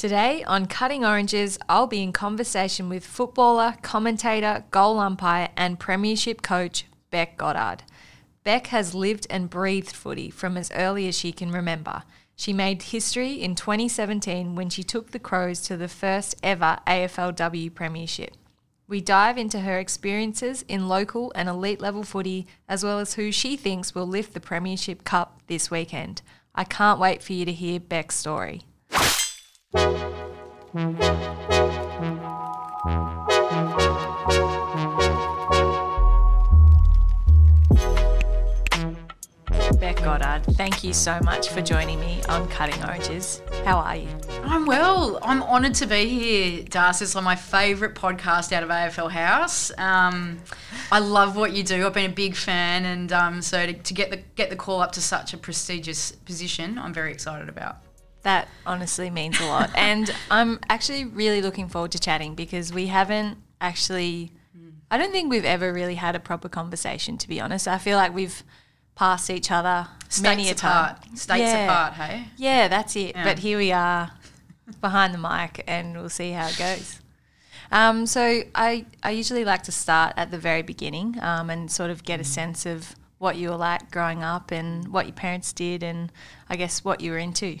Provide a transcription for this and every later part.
Today on Cutting Oranges, I'll be in conversation with footballer, commentator, goal umpire, and premiership coach Bec Goddard. Bec has lived and breathed footy from as early as she can remember. She made history in 2017 when she took the Crows to the first ever AFLW Premiership. We dive into her experiences in local and elite level footy, as well as who she thinks will lift the Premiership Cup this weekend. I can't wait for you to hear Bec's story. Bec Goddard, thank you so much for joining me on Cutting Oranges. How are you? I'm well. I'm honoured to be here, Darcy. It's like my favourite podcast out of AFL House. Um, I love what you do. I've been a big fan, and um, so to, to get the get the call up to such a prestigious position, I'm very excited about. That honestly means a lot. and I'm actually really looking forward to chatting because we haven't actually, I don't think we've ever really had a proper conversation, to be honest. I feel like we've passed each other States many a apart. time. States Yeah. apart. Hey. Yeah, that's it. Yeah. But here we are behind the mic and we'll see how it goes. Um, so I, I usually like to start at the very beginning um, and sort of get a sense of what you were like growing up and what your parents did and I guess what you were into.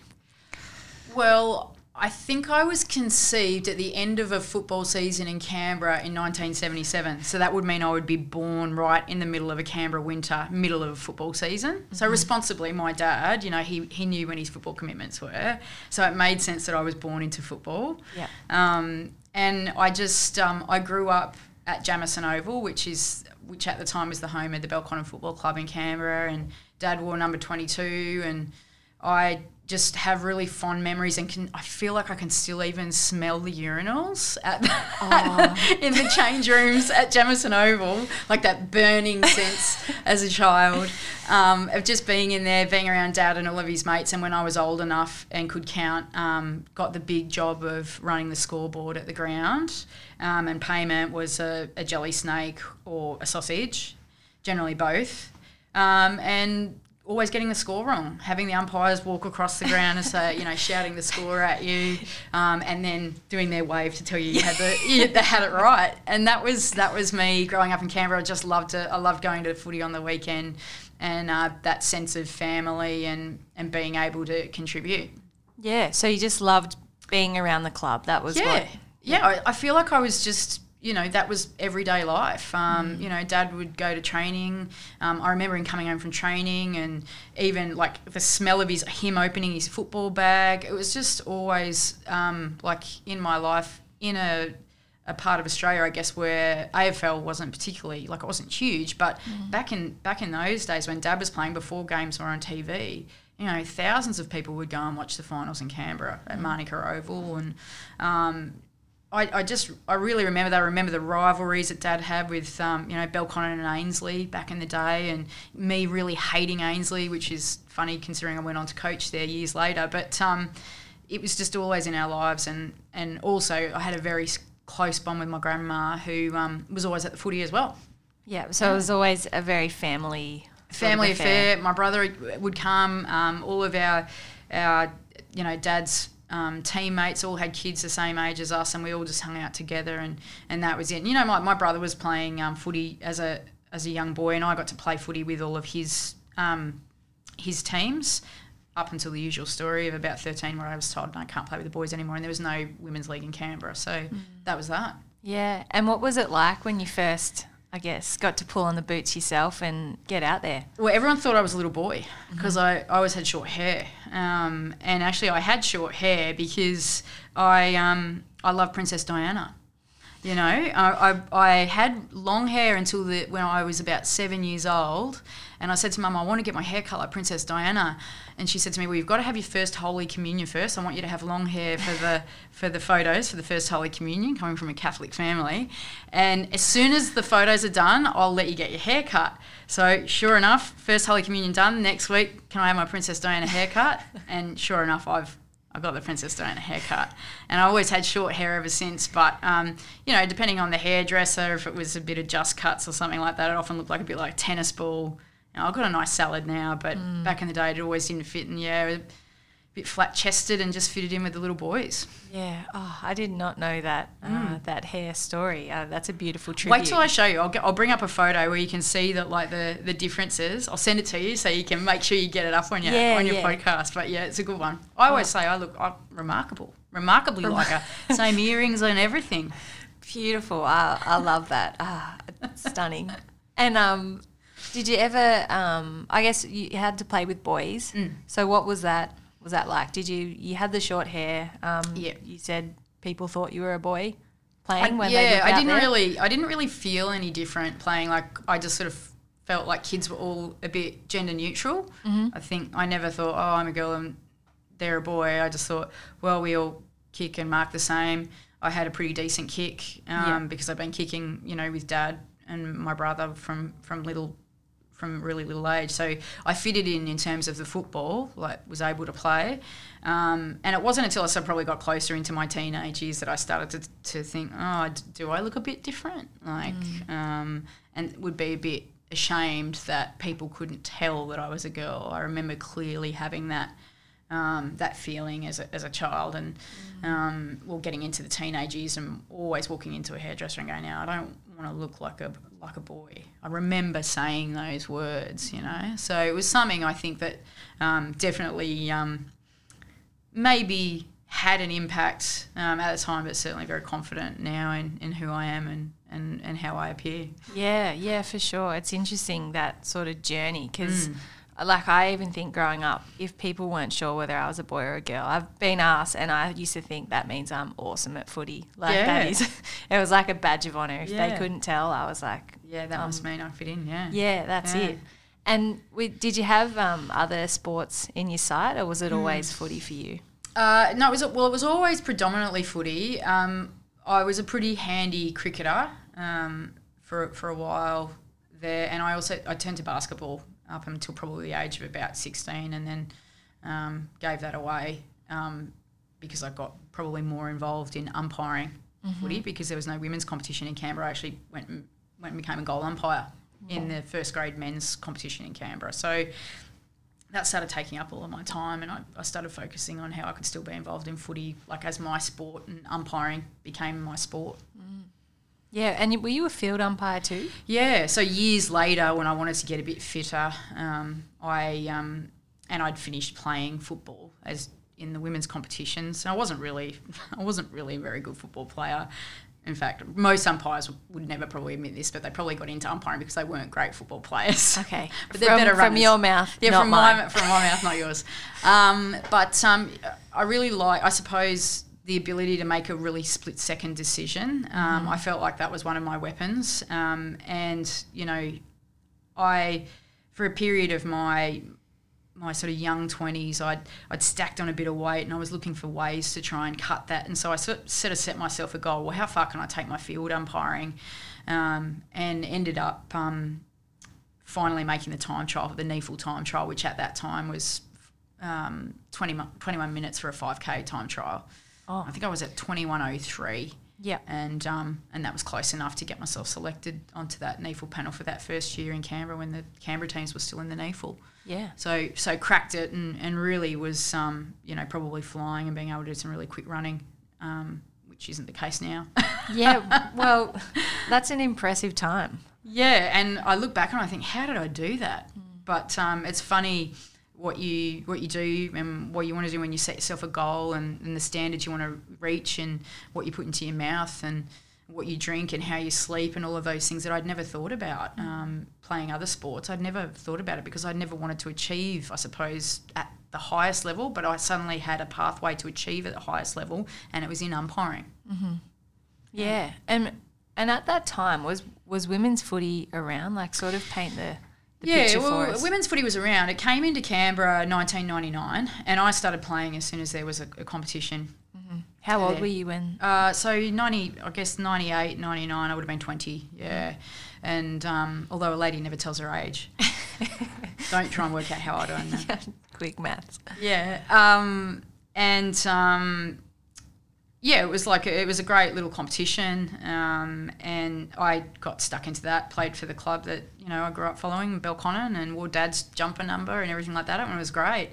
Well, I think I was conceived at the end of a football season in Canberra in 1977. So that would mean I would be born right in the middle of a Canberra winter, middle of a football season. So responsibly, my dad, you know, he, he knew when his football commitments were. So it made sense that I was born into football. Yeah. Um, and I just um, I grew up at Jamison Oval, which is which at the time was the home of the Belconnen Football Club in Canberra, and Dad wore number twenty two, and I just have really fond memories and can I feel like I can still even smell the urinals at in the change rooms at Jamison Oval, like that burning sense as a child um, of just being in there, being around Dad and all of his mates. And when I was old enough and could count, um, got the big job of running the scoreboard at the ground. Um, and payment was a, a jelly snake or a sausage, generally both. Um, and always getting the score wrong, having the umpires walk across the ground and say, you know, shouting the score at you, um, and then doing their wave to tell you you had the you they had it right. And that was that was me growing up in Canberra. I just loved it. I loved going to footy on the weekend, and uh, that sense of family and and being able to contribute. Yeah, so you just loved being around the club. That was Yeah, what. yeah. I, I feel like I was just, you know, that was everyday life. Um, You know, Dad would go to training. Um, I remember him coming home from training, and even like the smell of his him opening his football bag. It was just always um, like in my life in a a part of Australia, I guess, where AFL wasn't particularly like it wasn't huge, but back in back in those days when Dad was playing before games were on TV, you know, thousands of people would go and watch the finals in Canberra at Manuka Oval, and um, I, I just I really remember that. I remember the rivalries that Dad had with um, you know Belconnen and Ainslie back in the day, and me really hating Ainslie, which is funny considering I went on to coach there years later. But um, it was just always in our lives, and and also I had a very close bond with my grandma, who um, was always at the footy as well. Yeah, so it was always a very family Family affair. My brother would come. Um, all of our our you know dad's um, teammates all had kids the same age as us, and we all just hung out together, and, and that was it. You know, my, my brother was playing um, footy as a as a young boy, and I got to play footy with all of his um, his teams up until the usual story of about 13 where I was told I can't play with the boys anymore and there was no women's league in Canberra. So that was that. Yeah, and what was it like when you first, I guess, got to pull on the boots yourself and get out there? Well, everyone thought I was a little boy because I, I always had short hair. Um, and actually, I had short hair because I, um, I love Princess Diana. You know, I, I, I had long hair until the, when I was about seven years old. And I said to Mum, I want to get my hair cut like Princess Diana. And she said to me, Well, you've got to have your first Holy Communion first. I want you to have long hair for the for the photos for the first Holy Communion, coming from a Catholic family. And as soon as the photos are done, I'll let you get your hair cut. So sure enough, first Holy Communion done. Next week, can I have my Princess Diana haircut? And sure enough, I've I got the Princess Diana haircut, and I always had short hair ever since. But um, you know, depending on the hairdresser, if it was a bit of just cuts or something like that, it often looked like a bit like a tennis ball. Know, I've got a nice salad now, but back in the day, it always didn't fit. And yeah, a bit flat chested and just fitted in with the little boys. Yeah. Oh, I did not know that uh, that hair story. Uh, that's a beautiful tribute. Mm. Wait till I show you. I'll, get, I'll bring up a photo where you can see that like the, the differences. I'll send it to you so you can make sure you get it up on your Yeah, on your yeah. podcast. But yeah, it's a good one. I always say I look I'm remarkable, remarkably like her. Same earrings and everything. Beautiful. I, I love that. Ah, stunning. And um, did you ever? Um, I guess you had to play with boys. Mm. So what was that? Was that like? Did you you had the short hair? Um, Yeah. You said people thought you were a boy playing when they yeah, I didn't there? really I didn't really feel any different playing. Like I just sort of felt like kids were all a bit gender neutral. Mm-hmm. I think I never thought, oh, I'm a girl and they're a boy. I just thought, well, we all kick and mark the same. I had a pretty decent kick um, Yeah. because I've been kicking, you know, with dad and my brother from from little from a really little age. So I fitted in in terms of the football, like was able to play. Um, and it wasn't until I probably got closer into my teenage years that I started to, to think, oh, d- do I look a bit different? Like, um, and would be a bit ashamed that people couldn't tell that I was a girl. I remember clearly having that. Um, that feeling as a, as a child, and um, well, getting into the teenage years, and always walking into a hairdresser and going, "Now I don't want to look like a like a boy." I remember saying those words, you know. So it was something I think that um, definitely um, maybe had an impact um, at the time, but certainly very confident now in, in who I am and, and, and how I appear. Yeah, yeah, for sure. It's interesting that sort of journey because, Mm. Like, I even think growing up, if people weren't sure whether I was a boy or a girl, I've been asked, and I used to think that means I'm awesome at footy. Like that Yeah. is, it was like a badge of honor. If they couldn't tell, I was like, Yeah, that must mean I fit in. Yeah. yeah, that's Yeah. it. And we, did you have um, other sports in your sight, or was it Mm. always footy for you? Uh, no, it was well. It was always predominantly footy. Um, I was a pretty handy cricketer um, for for a while there, and I also I turned to basketball up until probably the age of about sixteen, and then um, gave that away um, because I got probably more involved in umpiring footy because there was no women's competition in Canberra. I actually went and, went and became a goal umpire in the first grade men's competition in Canberra. So that started taking up all of my time and I, I started focusing on how I could still be involved in footy like as my sport and umpiring became my sport. Yeah, and were you a field umpire too? Yeah, so years later when I wanted to get a bit fitter, um, I um, and I'd finished playing football as in the women's competitions. And I wasn't really I wasn't really a very good football player. In fact, most umpires would never probably admit this, but they probably got into umpiring because they weren't great football players. Okay, but they're from, better from your mouth. Yeah, from mine. my from my mouth, not yours. Um, but um, I really like, I suppose, the ability to make a really split second decision. Um, I felt like that was one of my weapons, um, and you know, I for a period of my my sort of young twenties, I'd I'd stacked on a bit of weight, and I was looking for ways to try and cut that. And so I sort of, sort of set myself a goal. Well, how far can I take my field umpiring? Um, and ended up um, finally making the time trial, the NEAFL time trial, which at that time was um, 20, 21 minutes for a 5K time trial. Oh. I think I was at 21.03 Yeah. and um, and that was close enough to get myself selected onto that NEAFL panel for that first year in Canberra when the Canberra teams were still in the NEAFL. Yeah. So so cracked it and, and really was um, you know probably flying and being able to do some really quick running, um, which isn't the case now. Yeah. Well, that's an impressive time. Yeah, and I look back and I think, how did I do that? But um, it's funny what you what you do and what you want to do when you set yourself a goal and, and the standards you want to reach and what you put into your mouth and what you drink and how you sleep and all of those things that I'd never thought about um, playing other sports. I'd never thought about it because I'd never wanted to achieve, I suppose, at the highest level. But I suddenly had a pathway to achieve at the highest level, and it was in umpiring. Yeah. And and at that time was was women's footy around? Like sort of paint the, the yeah, well, women's footy was around. It came into Canberra 1999, and I started playing as soon as there was a, a competition. How old were you when? Uh, so 90, I guess 98, 99, I would have been 20, yeah. And um, although a lady never tells her age, don't try and work out how old I am. Quick maths. Yeah. Um, and um, yeah, it was like a, it was a great little competition, um, and I got stuck into that. Played for the club that you know I grew up following, Belconnen, and wore Dad's jumper number and everything like that, and it was great.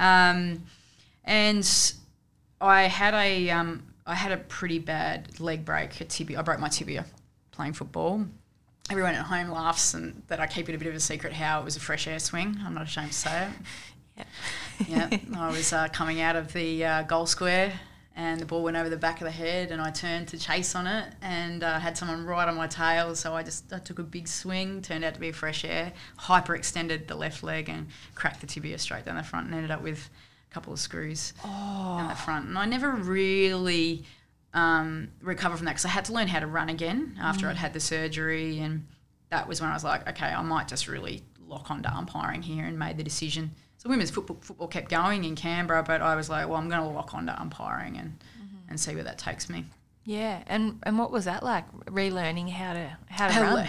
Um, and I had a um, I had a pretty bad leg break, a tibia. I broke my tibia playing football. Everyone at home laughs and that I keep it a bit of a secret how it was a fresh air swing. I'm not ashamed to say it. Yeah. yeah, I was uh, coming out of the uh, goal square and the ball went over the back of the head and I turned to chase on it and uh, had someone right on my tail. So I just I took a big swing turned out to be fresh air hyperextended the left leg and cracked the tibia straight down the front and ended up with a couple of screws down the front. And I never really um, recovered from that because I had to learn how to run again after I'd had the surgery. And that was when I was like okay I might just really lock onto umpiring here and made the decision so women's football, football kept going in Canberra, but I was like, well, I'm going to lock onto umpiring and, and see where that takes me. Yeah, and and what was that like? Relearning how to how to run.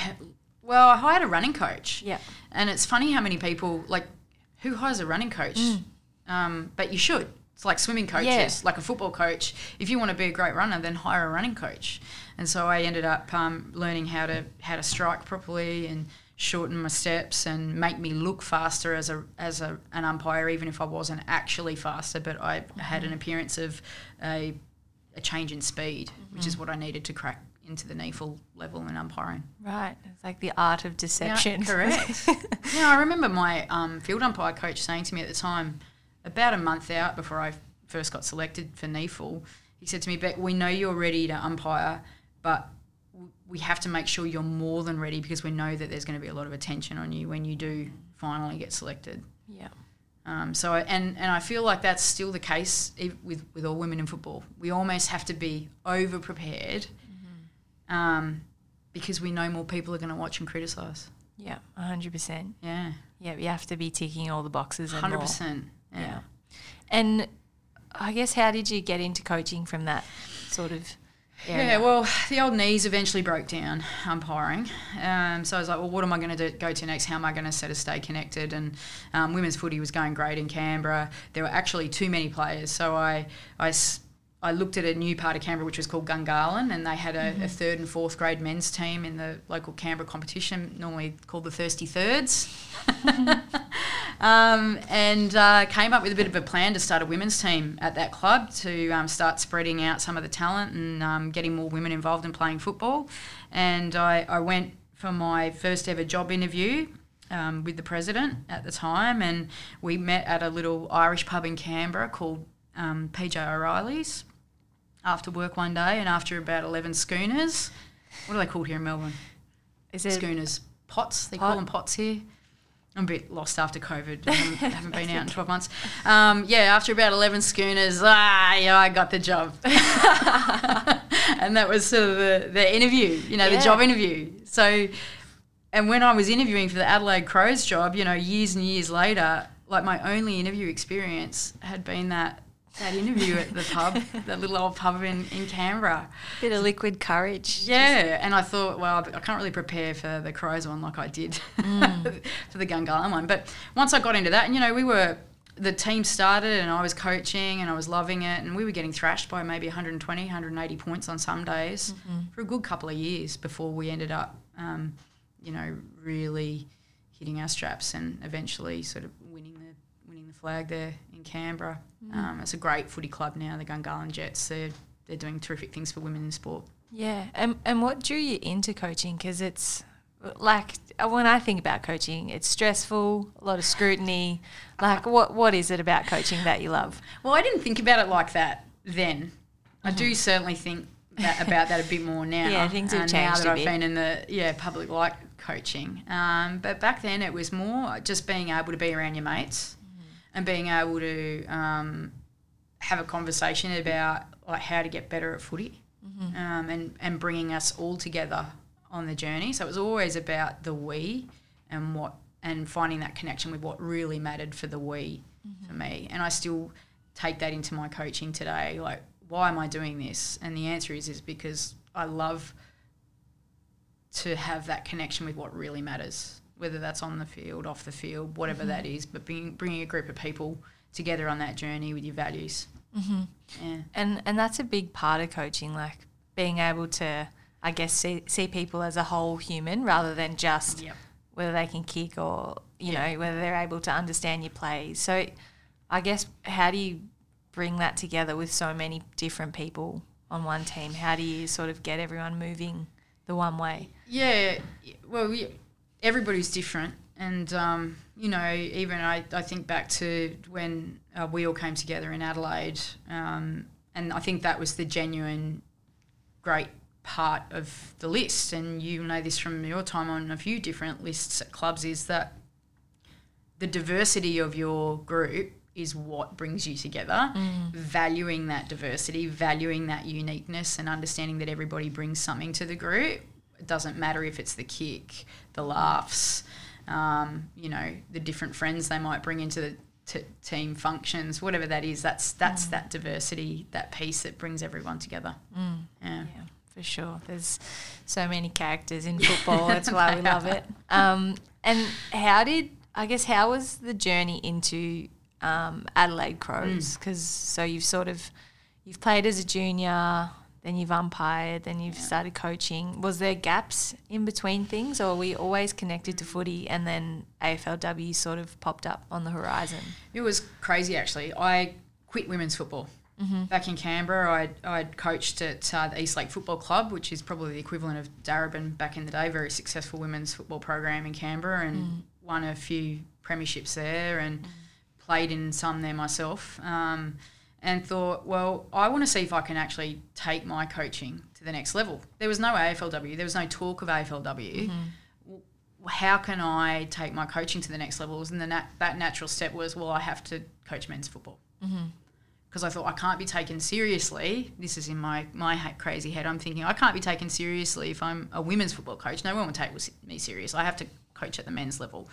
Well, I hired a running coach. Yeah. And it's funny how many people, like, who hires a running coach? Um, but you should. It's like swimming coaches, Yeah. like a football coach. If you want to be a great runner, then hire a running coach. And so I ended up um, learning how to how to strike properly and shorten my steps and make me look faster as a as a, an umpire, even if I wasn't actually faster. But I had an appearance of a, a change in speed, which is what I needed to crack into the NEAFL level in umpiring. Right. It's like the art of deception. Yeah, correct. yeah, I remember my um, field umpire coach saying to me at the time, about a month out before I first got selected for NEAFL, he said to me, Bec, we know you're ready to umpire, but we have to make sure you're more than ready because we know that there's going to be a lot of attention on you when you do finally get selected. yeah. Um, so and and I feel like that's still the case with with all women in football. We almost have to be over prepared, um, because we know more people are going to watch and criticise. Yeah. hundred percent. Yeah, Yeah. You have to be ticking all the boxes and Hundred percent. Yeah. Yeah. And I guess how did you get into coaching from that sort of area? Yeah, well, the old knees eventually broke down umpiring. Um, so I was like, well, what am I going to go to next? How am I going to sort of stay connected? And um, women's footy was going great in Canberra. There were actually too many players. So I I looked at a new part of Canberra, which was called Gungahlin, and they had a, a third and fourth grade men's team in the local Canberra competition, normally called the Thirsty Thirds. um, and uh, came up with a bit of a plan to start a women's team at that club to um, start spreading out some of the talent and um, getting more women involved in playing football. And I, I went for my first ever job interview um, with the president at the time, and we met at a little Irish pub in Canberra called um, PJ O'Reilly's after work one day, and after about 11 schooners, what are they called here in Melbourne? Is it schooners, pots. They Pot? call them pots here. I'm a bit lost after COVID. I haven't, haven't been out in 12 months. Um, yeah, after about 11 schooners, ah, yeah, I got the job. and that was sort of the, the interview, you know, Yeah. the job interview. So, and when I was interviewing for the Adelaide Crows job, you know, years and years later, like my only interview experience had been that that interview at the pub, that little old pub in, in Canberra. bit of liquid courage? Yeah, and I thought, well, I can't really prepare for the Crows one like I did for the Gungahlin one. But once I got into that, and you know, we were the team started, and I was coaching, and I was loving it, and we were getting thrashed by maybe 120, 180 points on some days for a good couple of years before we ended up, um, you know, really hitting our straps and eventually sort of the flag there in Canberra. Um, it's a great footy club now, the Gungahlin Jets. They're they're doing terrific things for women in sport. Yeah, and and what drew you into coaching? Because it's like when I think about coaching, it's stressful, a lot of scrutiny. Like, what what is it about coaching that you love? Well, I didn't think about it like that then. I do certainly think that, about that a bit more now. Yeah, things have uh, Now that a I've bit. been in the yeah public light coaching, um, but back then it was more just being able to be around your mates and being able to um, have a conversation about like how to get better at footy, um, and and bringing us all together on the journey. So it was always about the we and what and finding that connection with what really mattered for the we for me. And I still take that into my coaching today. Like, why am I doing this? And the answer is is because I love to have that connection with what really matters, whether that's on the field, off the field, whatever that is. But being, bringing a group of people together on that journey with your values. Mm-hmm. Yeah. And and that's a big part of coaching, like being able to, I guess, see see people as a whole human rather than just Yep. whether they can kick or you Yeah. know whether they're able to understand your plays. So, I guess how do you bring that together with so many different people on one team? How do you sort of get everyone moving the one way? Yeah, well, we, everybody's different. And, um, you know, even I, I think back to when uh, we all came together in Adelaide, um, and I think that was the genuine great part of the list. And you know this from your time on a few different lists at clubs is that the diversity of your group is what brings you together. Mm. Valuing that diversity, valuing that uniqueness, and understanding that everybody brings something to the group. It doesn't matter if it's the kick, the laughs, um, you know, the different friends they might bring into the t- team functions, whatever that is. That's that's mm. that diversity, that piece that brings everyone together. Mm. Yeah. yeah. For sure, there's so many characters in football. That's why we love it. Um, and how did I guess how was the journey into um, Adelaide Crows? Because mm. so you've sort of you've played as a junior, then you've umpired, then you've yeah. started coaching. Was there gaps in between things, or were we always connected to footy and then AFLW sort of popped up on the horizon? It was crazy actually. I quit women's football. Mm-hmm. Back in Canberra, I'd, I'd coached at uh, the Eastlake Football Club, which is probably the equivalent of Darebin back in the day, very successful women's football program in Canberra, and mm. won a few premierships there and mm. played in some there myself. Um, and thought, well, I want to see if I can actually take my coaching to the next level. There was no AFLW, there was no talk of AFLW. Mm-hmm. How can I take my coaching to the next levels? And then nat- that natural step was, well, I have to coach men's football. Because. I thought I can't be taken seriously. This is in my my crazy head. I'm thinking I can't be taken seriously if I'm a women's football coach. No one will take me serious. I have to coach at the men's level.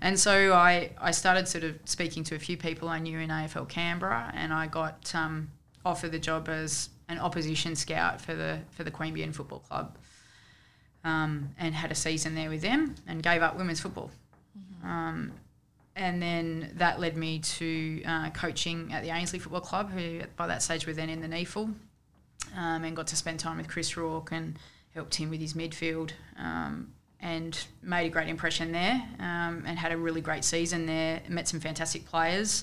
And so I, I started sort of speaking to a few people I knew in AFL Canberra, and I got um, offered the job as an opposition scout for the for the Queanbeyan Football Club, um, and had a season there with them, and gave up women's football. Mm-hmm. Um, and then that led me to uh, coaching at the Ainslie Football Club, who by that stage were then in the NEAFL, um, and got to spend time with Chris Rourke and helped him with his midfield um, and made a great impression there um, and had a really great season there. Met some fantastic players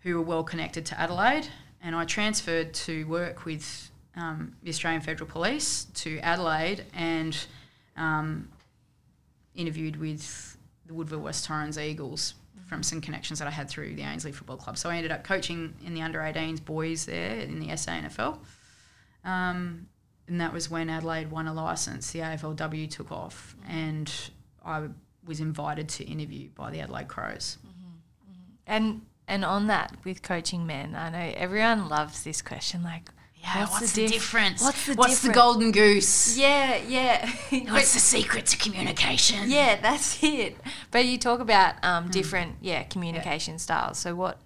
who were well connected to Adelaide. And I transferred to work with um, the Australian Federal Police to Adelaide and um, interviewed with the Woodville West Torrens Eagles from some connections that I had through the Ainslie Football Club. So I ended up coaching in the under 18s boys there in the SANFL. Um, and that was when Adelaide won a license. The AFLW took off, and I was invited to interview by the Adelaide Crows. Mm-hmm, mm-hmm. And and on that with coaching men, I know everyone loves this question, like. Yeah, what's, what's the, difference? What's the what's the golden goose? Yeah, yeah. what's the secret to communication? Yeah, that's it. But you talk about um, mm. different, yeah, communication yeah. styles. So what?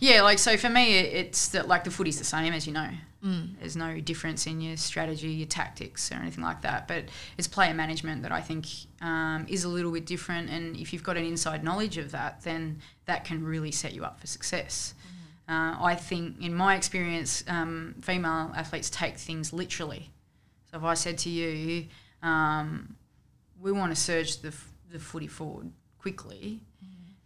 Yeah, like so for me, it's that like the footy's the same as you know. Mm. There's no difference in your strategy, your tactics, or anything like that. But it's player management that I think um, is a little bit different. And if you've got an inside knowledge of that, then that can really set you up for success. Uh, I think, in my experience, um, female athletes take things literally. So if I said to you, um, we want to surge the, the footy forward quickly,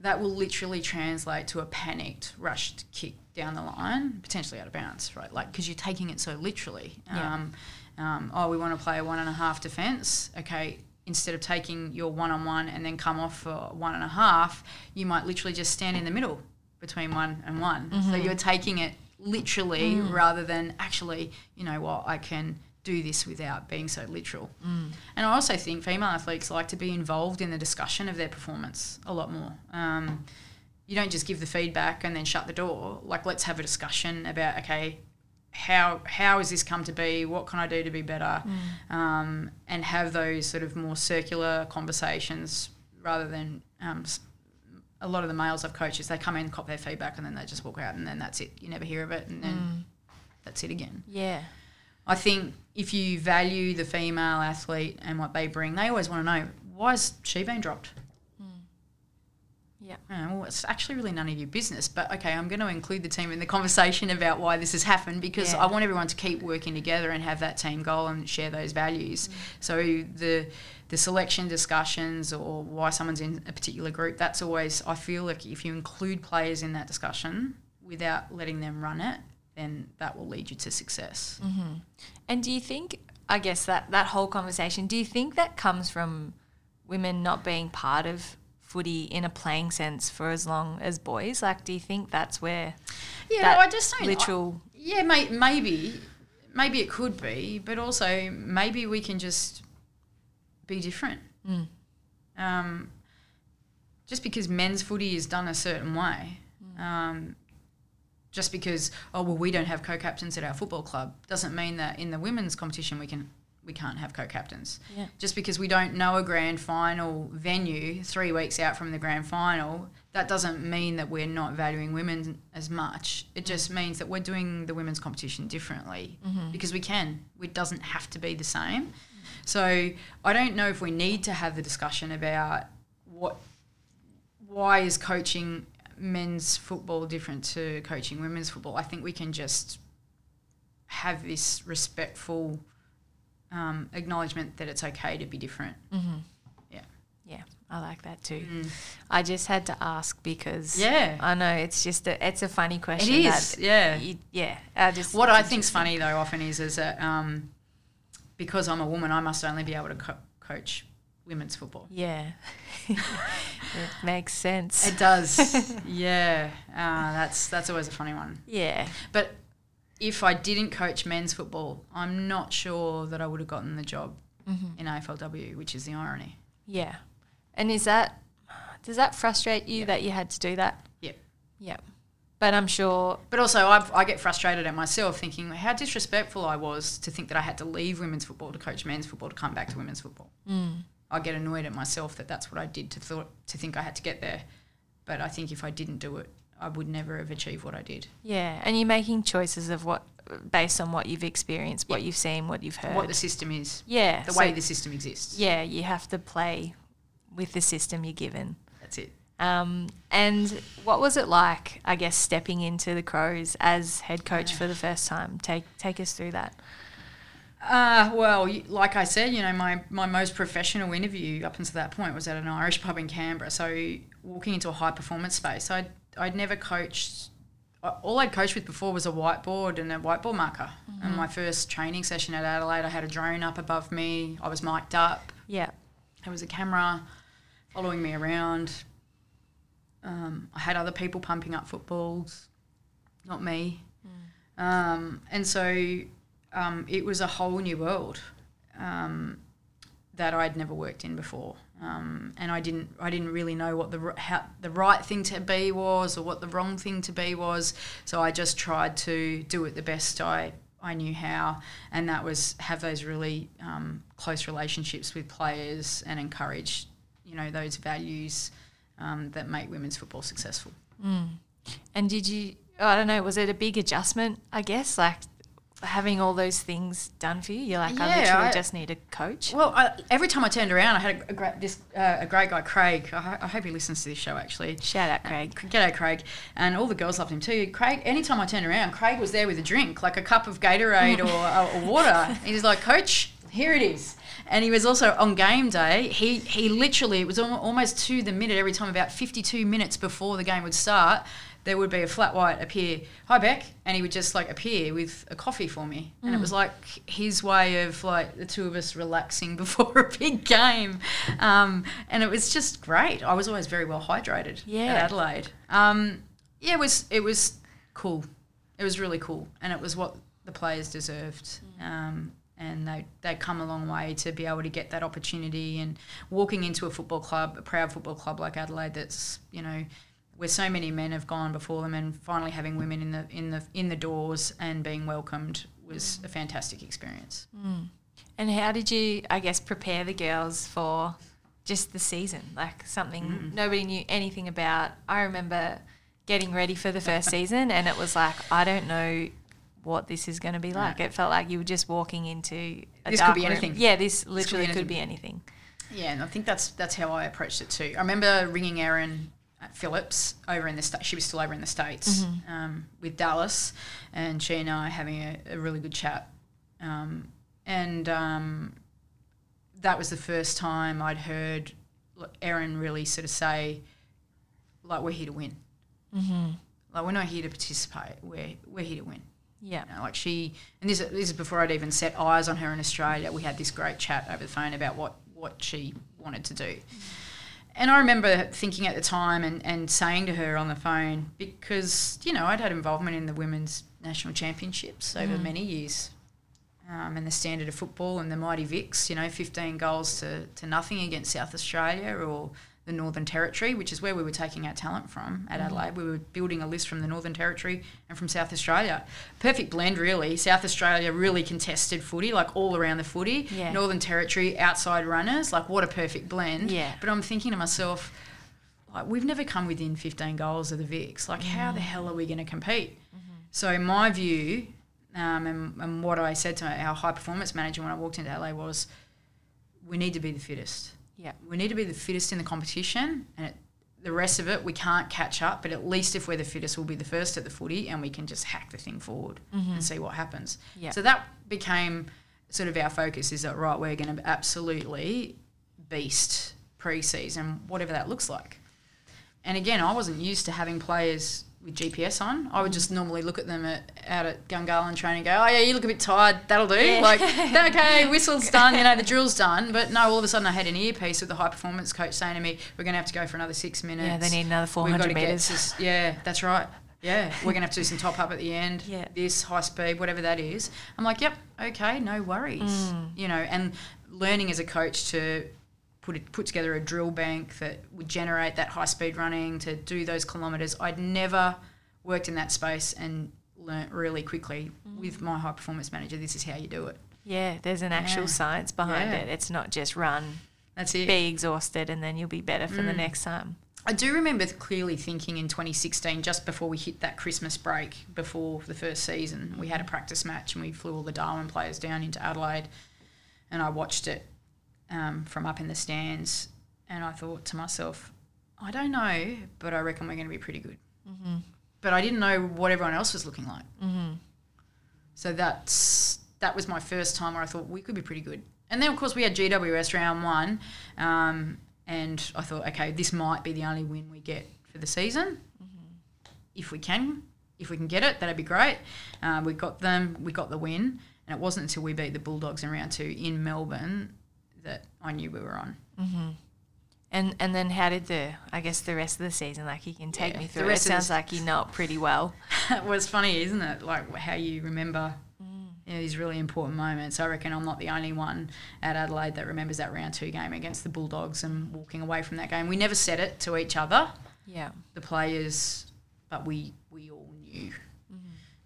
that will literally translate to a panicked, rushed kick down the line, potentially out of bounds, right? Like, because you're taking it so literally. Yeah. Um, um, oh, we want to play a one and a half defence. Okay, instead of taking your one on one and then come off for one and a half, you might literally just stand in the middle between one and one. Mm-hmm. So you're taking it literally mm. rather than actually, you know what, I can do this without being so literal. Mm. And I also think female athletes like to be involved in the discussion of their performance a lot more. Um, you don't just give the feedback and then shut the door. Like, let's have a discussion about okay, how how has this come to be? What can I do to be better? Mm. Um, and have those sort of more circular conversations rather than um, a lot of the males I've coached is they come in, cop their feedback, and then they just walk out, and then that's it. You never hear of it, and then mm. that's it again. Yeah. I think if you value the female athlete and what they bring, they always want to know why has she been dropped? Mm. Yeah. well, it's actually really none of your business, but okay, I'm going to include the team in the conversation about why this has happened because yeah. I want everyone to keep working together and have that team goal and share those values. Mm. So the the selection discussions or why someone's in a particular group, that's always I feel like if you include players in that discussion without letting them run it, then that will lead you to success. Mm-hmm. And do you think, I guess that that whole conversation, do you think that comes from women not being part of footy in a playing sense for as long as boys? Like, do you think that's where Yeah, that I just don't. literal? Yeah, may, maybe, maybe it could be, but also maybe we can just be different. Um, just because men's footy is done a certain way, um, just because oh well we don't have co-captains at our football club doesn't mean that in the women's competition we can we can't have co-captains. Yeah. Just because we don't know a grand final venue three weeks out from the grand final, that doesn't mean that we're not valuing women as much. It just means that we're doing the women's competition differently because we can. It doesn't have to be the same. So I don't know if we need to have the discussion about what why is coaching men's football different to coaching women's football. I think we can just have this respectful um, acknowledgement that it's okay to be different. Yeah, yeah, I like that too. I just had to ask because Mm. Yeah. I know it's just a it's a funny question. is, that yeah. you- yeah. I just What I think's funny though often is is that um, because I'm a woman, I must only be able to co- coach women's football. Yeah, it makes sense. It does, yeah. Uh, that's that's always a funny one. yeah, But if I didn't coach men's football, I'm not sure that I would have gotten the job Mm-hmm. in AFLW, which is the irony. yeah. And is that does that frustrate you that you had to do that? Yep. Yeah, but I'm sure. But also, I've, I get frustrated at myself thinking how disrespectful I was to think that I had to leave women's football to coach men's football to come back to women's football. Mm. I get annoyed at myself that that's what I did to thought to think I had to get there. But I think if I didn't do it, I would never have achieved what I did. Yeah, and you're making choices of what based on what you've experienced, what you've seen, what you've heard. What the system is, yeah, the so- way the system exists. yeah, you have to play with the system you're given. That's it. Um, and what was it like, I guess, stepping into the Crows as head coach for the first time? Take take us through that. Uh, well, like I said, you know, my, my most professional interview up until that point was at an Irish pub in Canberra. So walking into a high performance space, I'd, I'd never coached. All I'd coached with before was a whiteboard and a whiteboard marker. And my first training session at Adelaide, I had a drone up above me. I was mic'd up. Yeah. There was a camera following me around. Um, I had other people pumping up footballs, not me. Um, and so um, it was a whole new world um, that I'd never worked in before. Um, and I didn't, I didn't really know what the how, the right thing to be was or what the wrong thing to be was. So I just tried to do it the best I, I knew how, and that was have those really um, close relationships with players and encourage, you know, those values um, that make women's football successful. And did you? I don't know. Was it a big adjustment? I guess like having all those things done for you. You're like, I literally I- just need a coach. Well, I, every time I turned around, I had a, a great this uh, a great guy, Craig. I, I hope he listens to this show actually. Shout out, Craig. G'day, Craig. And all the girls loved him too. Craig, anytime I turned around, Craig was there with a drink, like a cup of Gatorade or, or, or water. He's like, Coach, here it is. And he was also on game day. He he literally it was almost to the minute every time. About fifty two minutes before the game would start, there would be a flat white appear. Hi Bec, and he would just like appear with a coffee for me, and it was like his way of like the two of us relaxing before a big game, um, and it was just great. I was always very well hydrated Yeah. at Adelaide. Um, yeah, it was it was cool. It was really cool, and it was what the players deserved. Um, and they they come a long way to be able to get that opportunity and walking into a football club, a proud football club like Adelaide, that's you know where so many men have gone before them, and finally having women in the in the in the doors and being welcomed was a fantastic experience. And how did you, I guess, prepare the girls for just the season? Like something Mm. nobody knew anything about. I remember getting ready for the first season, and it was like, I don't know what this is going to be like. It felt like you were just walking into a This could dark be room. anything. Yeah, this could be literally could anything. be anything. Yeah, and I think that's that's how I approached it too. I remember ringing Erin at Phillips over in the sta- she was still over in the states um, with Dallas, and she and I having a, a really good chat, um, and um, that was the first time I'd heard Erin really sort of say, like, "We're here to win." Like we're not here to participate. We're we're here to win. Yeah. You know, like she, and this, this is before I'd even set eyes on her in Australia. We had this great chat over the phone about what, what she wanted to do. And I remember thinking at the time and, and saying to her on the phone, because, you know, I'd had involvement in the women's national championships over many years um, and the standard of football and the Mighty Vics, you know, 15 goals to, to nothing against South Australia or the Northern Territory, which is where we were taking our talent from at mm. Adelaide. We were building a list from the Northern Territory and from South Australia. Perfect blend, really. South Australia really contested footy, like all around the footy. Yeah. Northern Territory, outside runners, like what a perfect blend. Yeah. But I'm thinking to myself, like we've never come within 15 goals of the Vics. Like how the mm. hell are we going to compete? Mm-hmm. So my view, um, and, and what I said to our high performance manager when I walked into LA was, we need to be the fittest. Yeah. We need to be the fittest in the competition, and it, the rest of it we can't catch up. But at least if we're the fittest, we'll be the first at the footy, and we can just hack the thing forward mm-hmm. and see what happens. Yeah. So that became sort of our focus. Is that right? We're going to absolutely beast pre-season, whatever that looks like. And again, I wasn't used to having players with GPS on. I would just normally look at them at, out at Gungahlin training and go, oh, yeah, you look a bit tired. That'll do. Yeah. Like, okay, whistle's done, you know, the drill's done. But no, all of a sudden I had an earpiece with the high performance coach saying to me, we're going to have to go for another six minutes. Yeah, they need another 400 got metres. yeah, that's right. Yeah, we're going to have to do some top up at the end. Yeah. This high speed, whatever that is. I'm like, yep, okay, no worries. Mm. You know, and learning as a coach to put it, put together a drill bank that would generate that high speed running to do those kilometres. I'd never worked in that space and learnt really quickly with my high performance manager. This is how you do it. Yeah, there's an actual Yeah. science behind Yeah. it. It's not just run, That's it. be exhausted, and then you'll be better for Mm. the next time. I do remember clearly thinking in 2016, just before we hit that Christmas break, before the first season, we had a practice match and we flew all the Darwin players down into Adelaide, and I watched it um, from up in the stands, and I thought to myself, I don't know, but I reckon we're going to be pretty good. But I didn't know what everyone else was looking like. So that's that was my first time where I thought we could be pretty good. And then of course we had GWS round one, um, and I thought, okay, this might be the only win we get for the season. If we can, if we can get it, that'd be great. Uh, we got them, we got the win, and it wasn't until we beat the Bulldogs in round two in Melbourne that I knew we were on. Mhm. And and then how did the I guess the rest of the season like you can take Yeah, me through. It rest the sounds s- like you know it pretty well. it was funny, isn't it? Like how you remember you know, these really important moments. I reckon I'm not the only one at Adelaide that remembers that round two game against the Bulldogs and walking away from that game. We never said it to each other, Yeah. the players, but we we all knew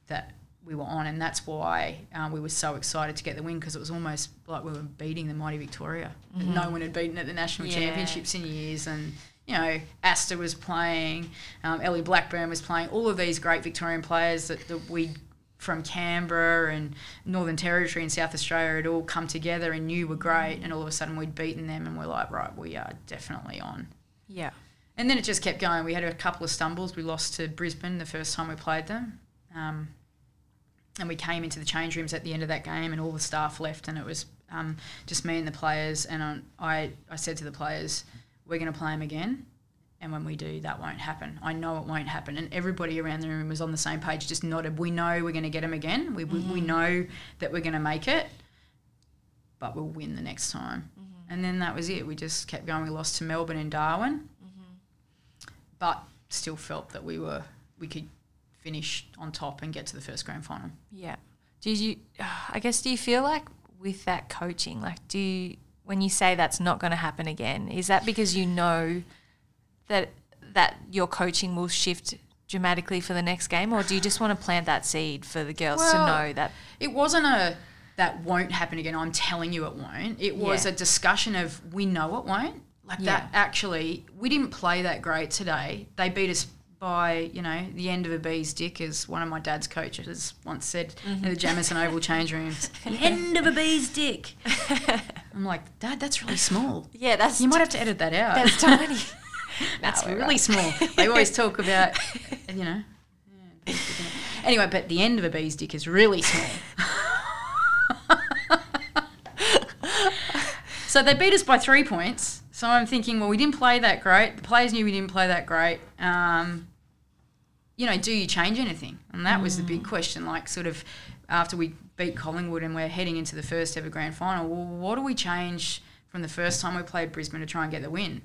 that we were on, and that's why um, we were so excited to get the win because it was almost like we were beating the mighty Victoria. that No one had beaten at the national Yeah. championships in years, and you know Asta was playing, um, Ellie Blackburn was playing, all of these great Victorian players that, that we from Canberra and Northern Territory and South Australia had all come together and knew were great, and all of a sudden we'd beaten them, and we're like, right, we are definitely on. Yeah. And then it just kept going. We had a couple of stumbles. We lost to Brisbane the first time we played them. Um, and we came into the change rooms at the end of that game, and all the staff left, and it was um, just me and the players. And I, I, I said to the players, "We're going to play them again, and when we do, that won't happen. I know it won't happen." And everybody around the room was on the same page, just nodded. We know we're going to get them again. We, we, we mm-hmm. know that we're going to make it, but we'll win the next time. Mm-hmm. And then that was it. We just kept going. We lost to Melbourne and Darwin mm-hmm. but still felt that we were we could finish on top and get to the first grand final. Yeah. Do you I guess do you feel like with that coaching, like do you when you say that's not going to happen again, is that because you know that that your coaching will shift dramatically for the next game or do you just want to plant that seed for the girls to know that It wasn't a that won't happen again. I'm telling you it won't. It was Yeah. a discussion of we know it won't. Like that actually we didn't play that great today. They beat us by, you know, the end of a bee's dick as one of my dad's coaches once said in the mm-hmm. Jamison Oval change rooms. The end of a bee's dick. I'm like, Dad, that's really small. Yeah, that's You might have to edit that out. that's tiny. That's No, really right. small. They always talk about, you know. yeah, bees dick in it. Anyway, but the end of a bee's dick is really small. so they beat us by three points. So I'm thinking, well, we didn't play that great. The players knew we didn't play that great. Um, you know, do you change anything? And that was the big question. Like, sort of after we beat Collingwood and we're heading into the first ever grand final, well, what do we change from the first time we played Brisbane to try and get the win?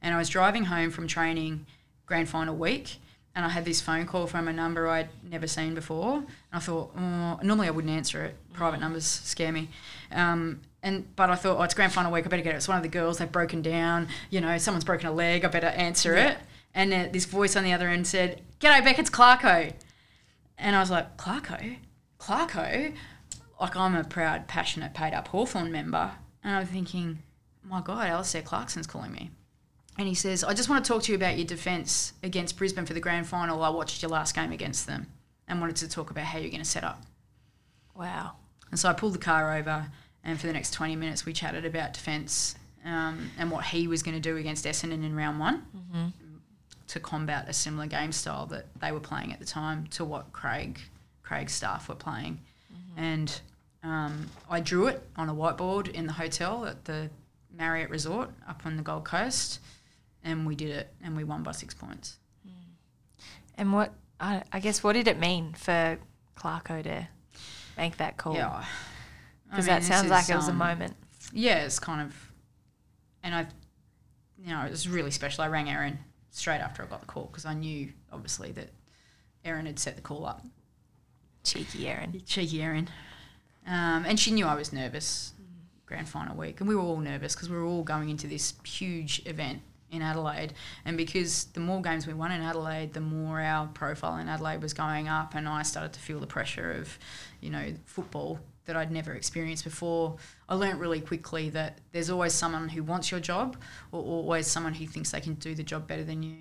And I was driving home from training grand final week. And I had this phone call from a number I'd never seen before. And I thought, oh, normally I wouldn't answer it. Private numbers scare me. Um, and but I thought, oh, it's grand final week. I better get it. It's one of the girls. They've broken down. You know, someone's broken a leg. I better answer Yeah. it. And uh, this voice on the other end said, "G'day, Bec. It's Clarko." And I was like, Clarko, Clarko. Like I'm a proud, passionate, paid up Hawthorn member. And I'm thinking, my God, Alistair Clarkson's calling me. And he says, I just want to talk to you about your defence against Brisbane for the grand final. I watched your last game against them and wanted to talk about how you're going to set up. Wow. And so I pulled the car over, and for the next 20 minutes, we chatted about defence um, and what he was going to do against Essendon in round one to combat a similar game style that they were playing at the time to what Craig Craig's staff were playing. And um, I drew it on a whiteboard in the hotel at the Marriott Resort up on the Gold Coast, and we did it, and we won by six points. And what I, I guess what did it mean for Clarko to make that call? Yeah, Because that sounds is, like it was a um, moment. yeah, it's kind of, and I, you know, it was really special. I rang Erin straight after I got the call because I knew obviously that Erin had set the call up. Cheeky Erin. Cheeky Erin, um, and she knew I was nervous. Grand final week, and we were all nervous because we were all going into this huge event in Adelaide, and because the more games we won in Adelaide, the more our profile in Adelaide was going up, and I started to feel the pressure of, you know, football that I'd never experienced before. I learnt really quickly that there's always someone who wants your job, or always someone who thinks they can do the job better than you.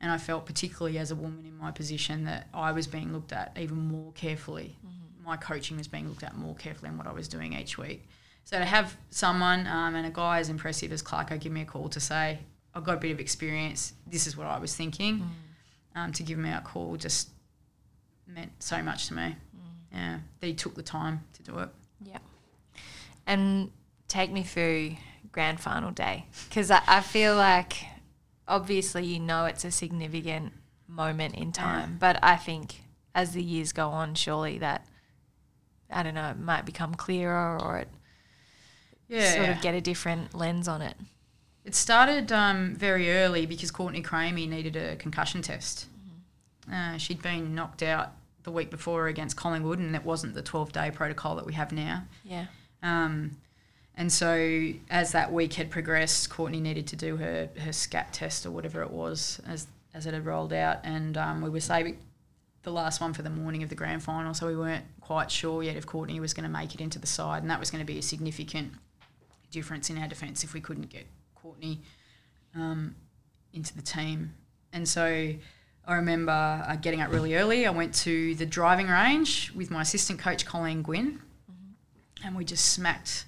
And I felt, particularly as a woman in my position, that I was being looked at even more carefully. My coaching was being looked at more carefully than what I was doing each week. So to have someone um, and a guy as impressive as Clarko give me a call to say, I've got a bit of experience, this is what I was thinking, um, to give me a call just meant so much to me. Yeah, that he took the time to do it. Yeah. And take me through grand final day because I, I feel like obviously you know it's a significant moment in time, but I think as the years go on, surely that I don't know, it might become clearer or it Yeah, sort of get a different lens on it. It started um, very early because Courtney Cramey needed a concussion test. Uh, she'd been knocked out the week before against Collingwood, and it wasn't the 12 day protocol that we have now. Yeah. Um, and so, as that week had progressed, Courtney needed to do her, her SCAT test or whatever it was as, as it had rolled out. And um, we were saving the last one for the morning of the grand final, so we weren't quite sure yet if Courtney was going to make it into the side. And that was going to be a significant difference in our defence if we couldn't get Courtney um, into the team. And so I remember uh, getting up really early. I went to the driving range with my assistant coach, Colleen Gwynn, and we just smacked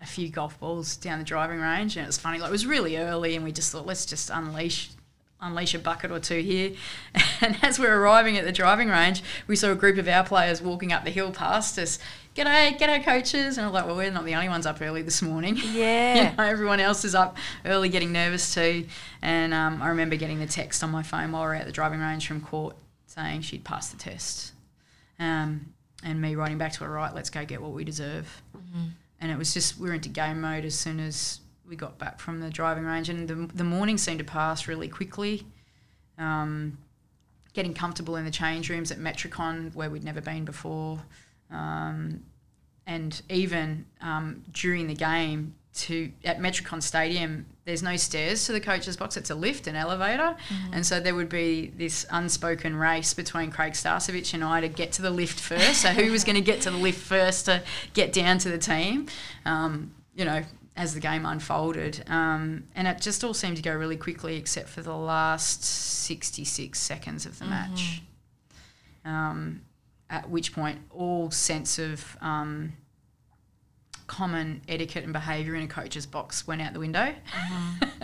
a few golf balls down the driving range. And it was funny, like it was really early, and we just thought, let's just unleash. Unleash a bucket or two here. And as we're arriving at the driving range, we saw a group of our players walking up the hill past us. G'day, g'day, coaches. And I'm like, well, we're not the only ones up early this morning. Yeah. you know, everyone else is up early getting nervous too. And um, I remember getting the text on my phone while we were at the driving range from court saying she'd passed the test. Um, and me writing back to her, right, let's go get what we deserve. And it was just, we were into game mode as soon as we got back from the driving range. And the, the morning seemed to pass really quickly. Um, getting comfortable in the change rooms at Metricon where we'd never been before. Um, and even um, during the game to at Metricon Stadium, there's no stairs to the coach's box. It's a lift, an elevator, and so there would be this unspoken race between Craig Starcevich and I to get to the lift first. so who was going to get to the lift first to get down to the team? Um, you know, as the game unfolded, um, and it just all seemed to go really quickly, except for the last 66 seconds of the match. Um, at which point, all sense of um, common etiquette and behaviour in a coach's box went out the window.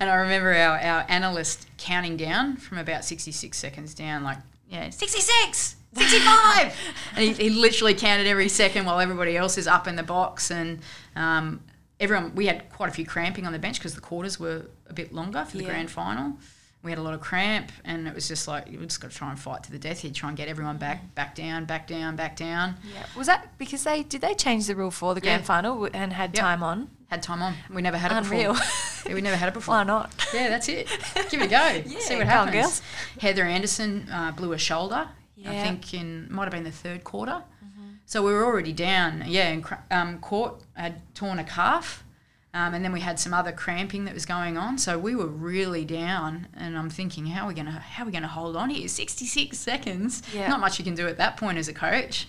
and I remember our, our analyst counting down from about 66 seconds down, like, yeah, 66, 65. and he, he literally counted every second while everybody else is up in the box. And um, everyone, we had quite a few cramping on the bench because the quarters were a bit longer for the Yeah. grand final. We had a lot of cramp, and it was just like we just got to try and fight to the death here, try and get everyone back, back down, back down, back down. Yeah. Was that because they did they change the rule for the grand Yeah. final and had Yep. time on? Had time on. We never had it Unreal. before. Yeah, we never had it before. Why not? Yeah, that's it. Give it a go. Yeah, See what happens. girls. Heather Anderson uh, blew a shoulder. Yeah. I think in might have been the third quarter. Mm-hmm. So we were already down. Yeah, and um, Court had torn a calf, um, and then we had some other cramping that was going on. So we were really down, and I'm thinking, how are we gonna how are we gonna hold on here? 66 seconds. Yeah. Not much you can do at that point as a coach.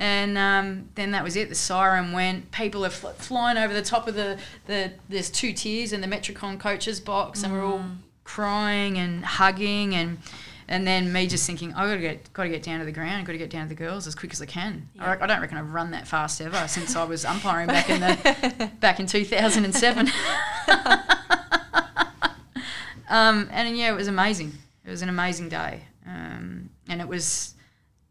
And um, then that was it. The siren went. People are fl- flying over the top of the, the. There's two tiers in the Metricon coaches box, and we're all crying and hugging, and and then me just thinking, I gotta get got to get down to the ground. Got to get down to the girls as quick as I can. I, I don't reckon I've run that fast ever since I was umpiring back in the back in 2007. um, and yeah, it was amazing. It was an amazing day, um, and it was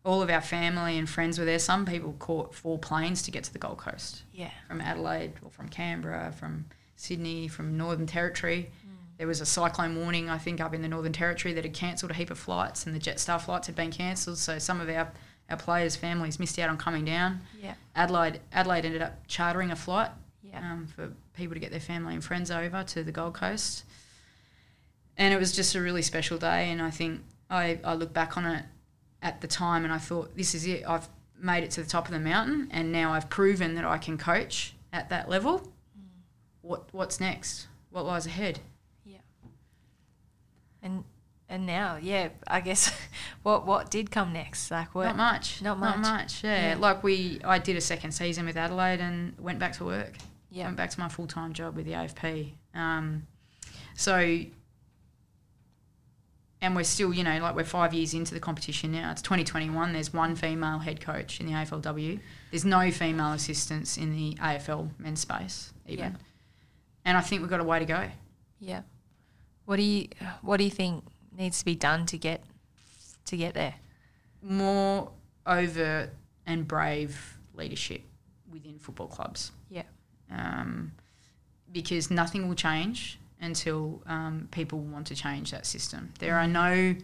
all of our family and friends were there. Some people caught four planes to get to the Gold Coast Yeah. from Adelaide or from Canberra, from Sydney, from Northern Territory. There was a cyclone warning, I think, up in the Northern Territory that had cancelled a heap of flights, and the Jetstar flights had been cancelled. So some of our, our players' families missed out on coming down. Yeah. Adelaide Adelaide ended up chartering a flight Yeah. um, for people to get their family and friends over to the Gold Coast. And it was just a really special day. And I think I, I look back on it at the time and I thought, this is it. I've made it to the top of the mountain and now I've proven that I can coach at that level. What What's next? What lies ahead? And and now, yeah, I guess what what did come next? Like what? Not much. Not Not much. much. Yeah. Yeah. Like we, I did a second season with Adelaide and went back to work. Yeah. Went back to my full time job with the AFP. Um, so, and we're still, you know, like we're five years into the competition now. It's 2021. There's one female head coach in the AFLW. There's no female assistants in the AFL men's space, even. Yeah. And I think we've got a way to go. Yeah. What do you what do you think needs to be done to get to get there? More overt and brave leadership within football clubs. Yeah. um, because nothing will change until um, people want to change that system. There are no,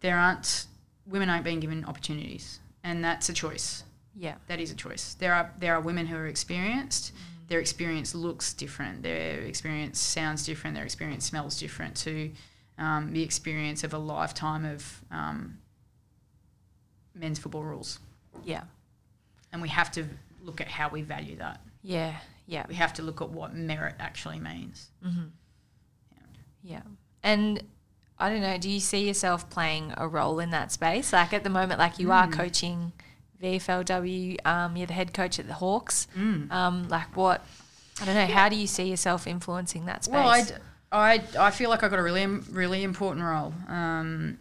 there aren't, women aren't being given opportunities, and that's a choice. Yeah. That is a choice. There are there are women who are experienced. Their experience looks different. Their experience sounds different. Their experience smells different to um, the experience of a lifetime of um, men's football rules. Yeah. And we have to look at how we value that. Yeah. Yeah. We have to look at what merit actually means. Yeah. And I don't know, do you see yourself playing a role in that space? Like at the moment, like you Hmm. are coaching VFLW, um, you're the head coach at the Hawks. Hmm. Um, like what, I don't know, how do you see yourself influencing that space? Well, I, I, I feel like I've got a really, really important role. Um,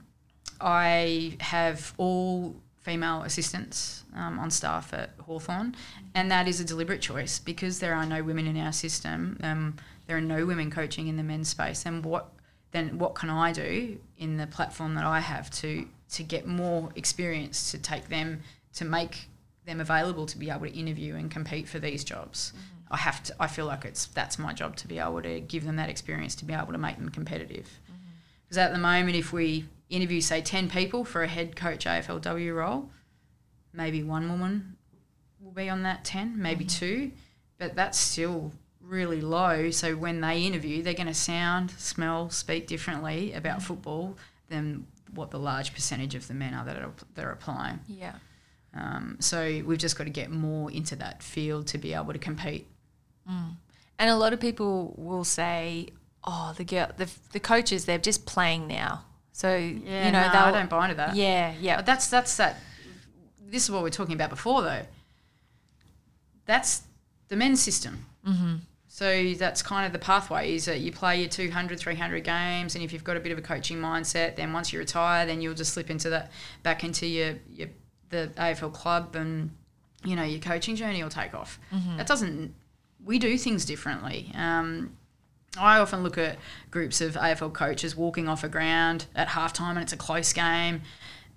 I have all female assistants um, on staff at Hawthorn, and that is a deliberate choice because there are no women in our system. Um, there are no women coaching in the men's space, and what then what can I do in the platform that I have to to get more experience to take them to make them available to be able to interview and compete for these jobs. Mm-hmm. I have to. I feel like it's that's my job to be able to give them that experience to be able to make them competitive. Mm-hmm. Because at the moment, if we interview say ten people for a head coach AFLW role, maybe one woman will be on that ten, maybe mm-hmm. two, but that's still really low. So when they interview, they're going to sound, smell, speak differently about football than what the large percentage of the men are that are that are applying. yeah. Um, so we've just got to get more into that field to be able to compete. And a lot of people will say, "Oh, the girl, the, the coaches, they're just playing now." So Yeah, you know, no, I don't buy into that. Yeah, yeah, But that's that's that. This is what we are talking about before, though. That's the men's system. Mm-hmm. So that's kind of the pathway is that you play your 200, 300 games, and if you've got a bit of a coaching mindset, then once you retire, then you'll just slip into that back into your, your the AFL club, and you know your coaching journey will take off. That doesn't. We do things differently. Um, I often look at groups of AFL coaches walking off a ground at halftime and it's a close game,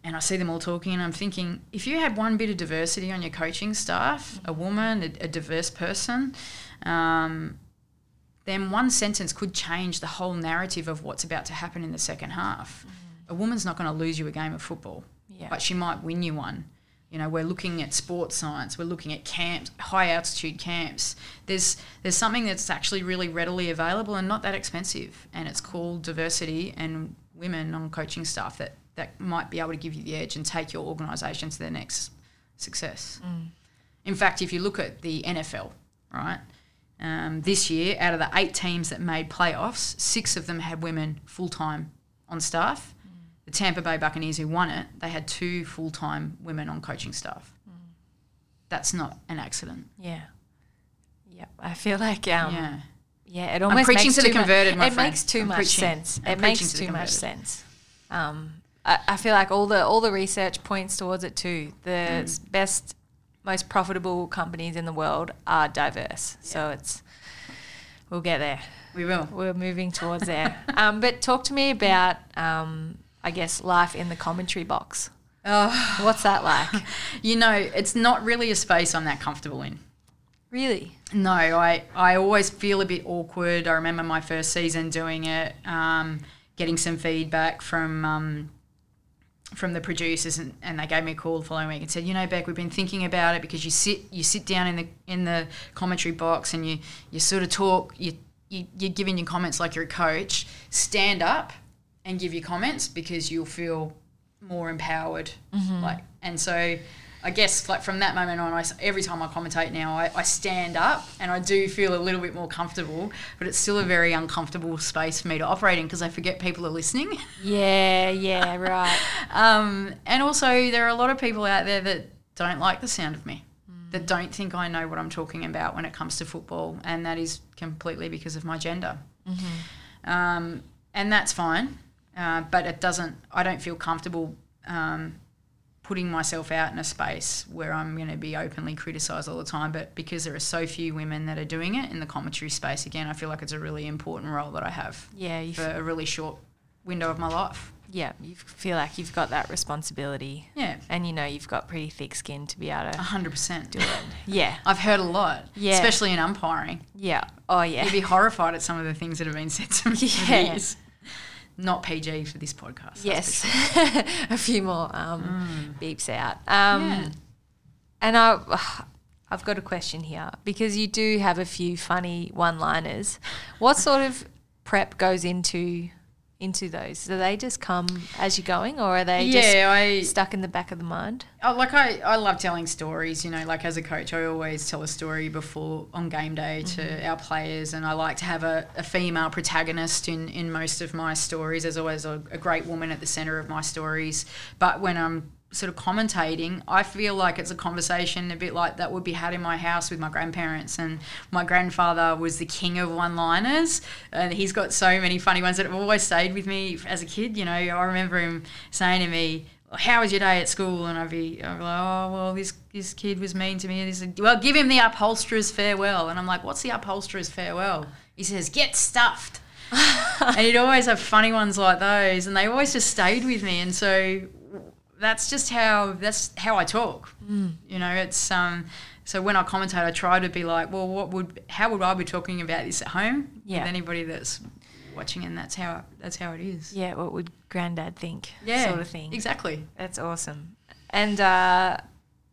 and I see them all talking, and I'm thinking, if you had one bit of diversity on your coaching staff, a woman, a, a diverse person, um, then one sentence could change the whole narrative of what's about to happen in the second half. A woman's not going to lose you a game of football, Yeah. but she might win you one. You know, we're looking at sports science. We're looking at camps, high altitude camps. There's there's something that's actually really readily available and not that expensive, and it's called diversity and women on coaching staff that that might be able to give you the edge and take your organisation to their next success. In fact, if you look at the NFL, right, um, this year, out of the eight teams that made playoffs, six of them had women full time on staff. The Tampa Bay Buccaneers, who won it, they had two full time women on coaching staff. That's not an accident. Yeah. Yep. I feel like um, yeah. Yeah, it almost preaching makes to the mu- my it friend. makes too I'm much preaching. sense. I'm it makes to too much sense. Um, I, I feel like all the all the research points towards it too. The Mm. best, most profitable companies in the world are diverse. So it's we'll get there. We will. We're moving towards there. um, but talk to me about, um, I guess, life in the commentary box. Oh, What's that like? you know, it's not really a space I'm that comfortable in. really? No, I, I always feel a bit awkward. I remember my first season doing it, um, getting some feedback from um, from the producers, and, and they gave me a call the following week and said, you know, Bec, we've been thinking about it because you sit you sit down in the in the commentary box and you you sort of talk you. You, you're giving your comments like you're a coach. Stand up and give your comments because you'll feel more empowered. Like, and so I guess like from that moment on, I every time I commentate now, I, I stand up and I do feel a little bit more comfortable, but it's still a very uncomfortable space for me to operate in because I forget people are listening. Yeah, yeah, right. Um, and also, there are a lot of people out there that don't like the sound of me, that don't think I know what I'm talking about when it comes to football, and that is completely because of my gender. Um, and that's fine, uh, but it doesn't. I don't feel comfortable um, putting myself out in a space where I'm going to be openly criticised all the time. But because there are so few women that are doing it in the commentary space, again, I feel like it's a really important role that I have Yeah, you for a really short window of my life. yeah, you feel like you've got that responsibility, Yeah, and you know you've got pretty thick skin to be able to hundred percent. do it. Yeah, I've heard a lot, Yeah. especially in umpiring. yeah. Oh yeah. You'd be horrified at some of the things that have been said to me. Yeah. Not PG for this podcast. Yes, sure. a few more um, beeps out. Um, Yeah. And I, I've got a question here because you do have a few funny one-liners. What sort of prep goes into into those? Do they just come as you're going, or are they yeah, I just stuck in the back of the mind? Oh, like I, I love telling stories. You know, like as a coach, I always tell a story before on game day to mm-hmm. our players, and I like to have a, a female protagonist in, in most of my stories. There's always a, a great woman at the center of my stories. But when I'm sort of commentating, I feel like it's a conversation a bit like that would be had in my house with my grandparents. And my grandfather was the king of one-liners, and he's got so many funny ones that have always stayed with me as a kid. You know, I remember him saying to me how was your day at school? And I'd be, I'd be like, oh, well, this, this kid was mean to me. This, well, give him the upholsterer's farewell. And I'm like, what's the upholsterer's farewell? He says, get stuffed. and he'd always have funny ones like those. And they always just stayed with me. And so that's just how, that's how I talk. You know, it's, um, so when I commentate, I try to be like, well, what would, how would I be talking about this at home Yeah. with anybody that's watching? And that's how, that's how it is. Yeah, what would Granddad think? Yeah, sort of thing. Exactly. That's awesome. And uh,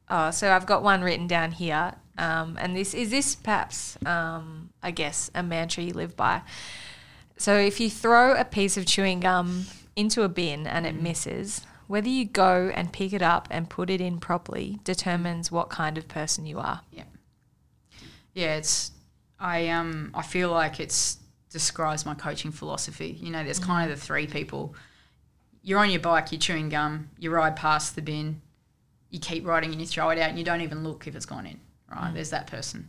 oh, so I've got one written down here. Um, and this is this perhaps um, I guess a mantra you live by. So if you throw a piece of chewing gum into a bin and it misses, whether you go and pick it up and put it in properly determines what kind of person you are. yeah, Yeah, it's I um I feel like it's describes my coaching philosophy. You know, there's kind of the three people. You're on your bike, you're chewing gum, you ride past the bin, you keep riding and you throw it out and you don't even look if it's gone in. Right? There's that person.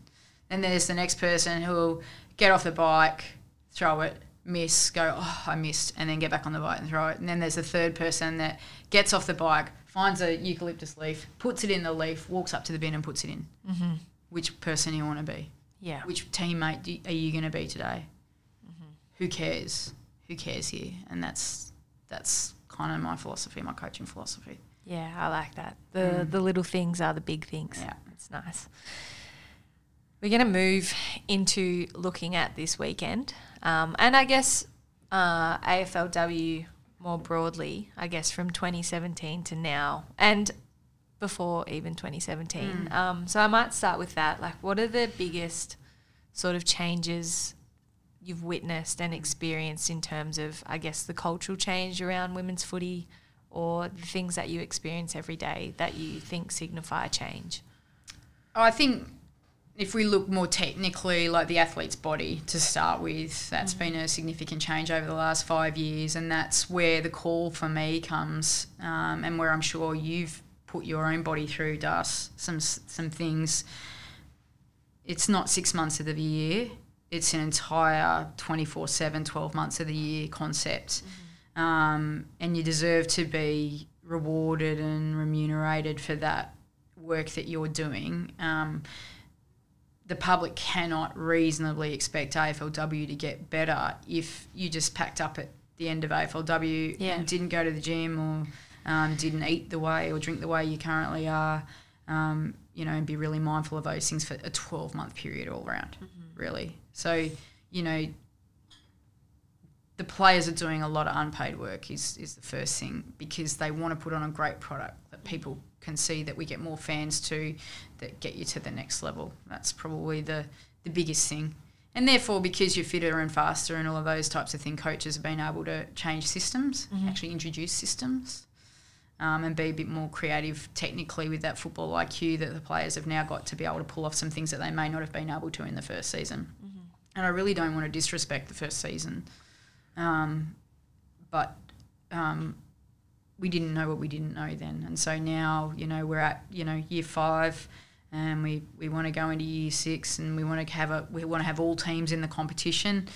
Then there's the next person who'll get off the bike, throw it, miss, go, oh, I missed, and then get back on the bike and throw it. And then there's a third person that gets off the bike, finds a eucalyptus leaf, puts it in the leaf, walks up to the bin and puts it in. Mm-hmm. Which person you want to be? Yeah. which teammate are you going to be today? Who cares? Who cares here? And that's that's kind of my philosophy, my coaching philosophy. Yeah, I like that. The the little things are the big things. Yeah. It's nice. We're going to move into looking at this weekend. Um, and I guess uh, AFLW more broadly, I guess from 2017 to now, and before even 2017. Mm. Um, so I might start with that. Like, what are the biggest sort of changes you've witnessed and experienced in terms of, I guess, the cultural change around women's footy or the things that you experience every day that you think signify change? I think if we look more technically, like the athlete's body to start with, that's been a significant change over the last five years, and that's where the call for me comes, um, and where I'm sure you've put your own body through, Das, some some things. It's not six months of the year; it's an entire 24/7, 12 months of the year concept, um, and you deserve to be rewarded and remunerated for that work that you're doing. Um, the public cannot reasonably expect AFLW to get better if you just packed up at the end of AFLW Yeah. and didn't go to the gym or um, didn't eat the way or drink the way you currently are. Um, you know, and be really mindful of those things for a 12 month period all around, really. So, you know, the players are doing a lot of unpaid work is, is the first thing because they want to put on a great product that people can see that we get more fans to that get you to the next level. That's probably the, the biggest thing. And therefore, because you're fitter and faster and all of those types of things, coaches have been able to change systems, actually introduce systems, um, and be a bit more creative technically with that football IQ that the players have now got to be able to pull off some things that they may not have been able to in the first season. And I really don't want to disrespect the first season, um, but um, we didn't know what we didn't know then, and so now you know we're at you know year five, and we, we want to go into year six, and we want to have a we want to have all teams in the competition.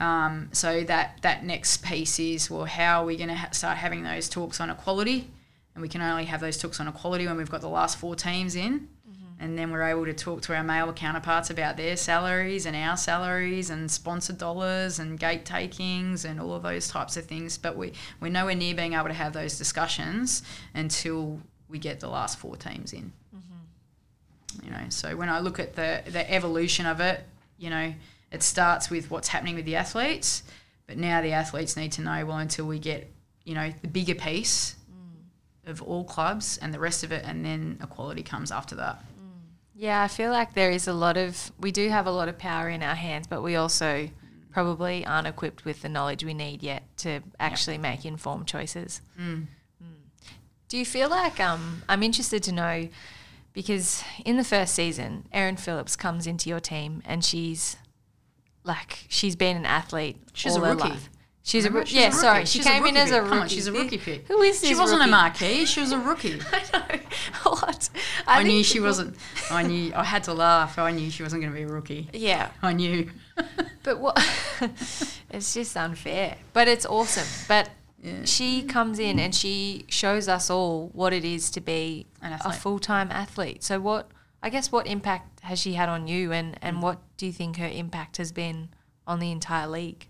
Um, so that that next piece is well, how are we going to ha- start having those talks on equality? And we can only have those talks on equality when we've got the last four teams in, mm-hmm. and then we're able to talk to our male counterparts about their salaries and our salaries and sponsored dollars and gate takings and all of those types of things. But we we're nowhere near being able to have those discussions until we get the last four teams in. Mm-hmm. You know, so when I look at the the evolution of it, you know, it starts with what's happening with the athletes, but now the athletes need to know well until we get you know the bigger piece of all clubs and the rest of it, and then equality comes after that. Yeah, I feel like there is a lot of, we do have a lot of power in our hands, but we also probably aren't equipped with the knowledge we need yet to actually make informed choices. Mm. Do you feel like, um, I'm interested to know, because in the first season, Erin Phillips comes into your team and she's like, she's been an athlete. She's all a her rookie. life. She's a Remember? rookie. She's Yeah, a rookie. sorry. She She's came in as a rookie. On, she's a rookie pick. Who is this? She wasn't a marquee. She was a rookie. I know. what? I, think knew she wasn't. I knew. I had to laugh. I knew she wasn't going to be a rookie. Yeah. I knew. But what? it's just unfair. But it's awesome. But Yeah. she comes in and she shows us all what it is to be An a full time athlete. So what? I guess what impact has she had on you, and Mm. and what do you think her impact has been on the entire league?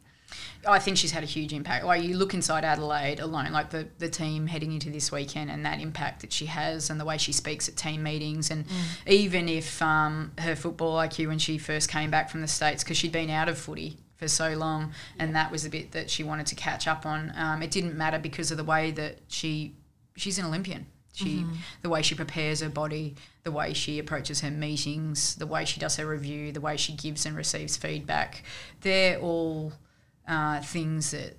I think she's had a huge impact. Like you look inside Adelaide alone, like the, the team heading into this weekend and that impact that she has and the way she speaks at team meetings. And even if um, her football IQ when she first came back from the States, because she'd been out of footy for so long and that was a bit that she wanted to catch up on, um, it didn't matter because of the way that she she's an Olympian. She, the way she prepares her body, the way she approaches her meetings, the way she does her review, the way she gives and receives feedback, they're all uh, things that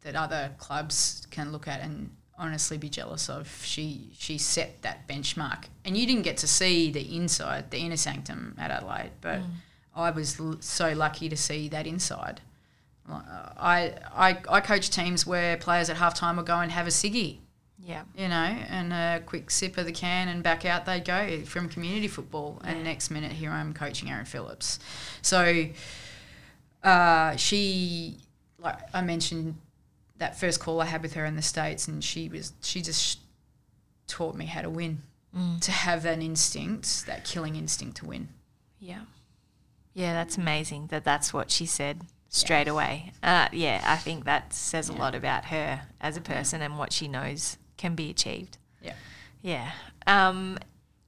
that other clubs can look at and honestly be jealous of. She she set that benchmark, and you didn't get to see the inside, the inner sanctum at Adelaide, but I was l- so lucky to see that inside. Uh, I, I I coach teams where players at halftime will go and have a ciggy Yeah. you know, and a quick sip of the can and back out they go from community football. And next minute, here I'm coaching Erin Phillips. So uh, she, like I mentioned, that first call I had with her in the States, and she was, she just taught me how to win, to have that instinct, that killing instinct to win. Yeah. Yeah, that's amazing that that's what she said straight away. Uh, yeah, I think that says a lot about her as a person and what she knows can be achieved. Yeah. Yeah. Um,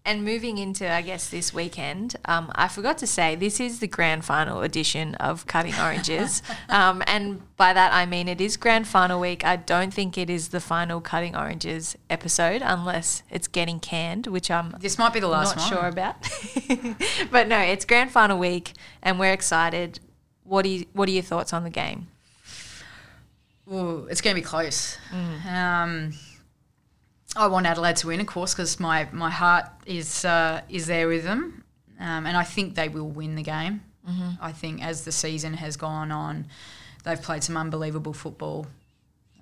and moving into, I guess, this weekend, um, I forgot to say this is the grand final edition of Cutting Oranges. um, and by that, I mean it is grand final week. I don't think it is the final Cutting Oranges episode unless it's getting canned, which I'm This might be the last not one. sure about. but no, it's grand final week and we're excited. What, do you, what are your thoughts on the game? Ooh, it's going to be close. Mm. Um, I want Adelaide to win, of course, because my, my heart is uh, is there with them, um, and I think they will win the game. Mm-hmm. I think as the season has gone on, they've played some unbelievable football,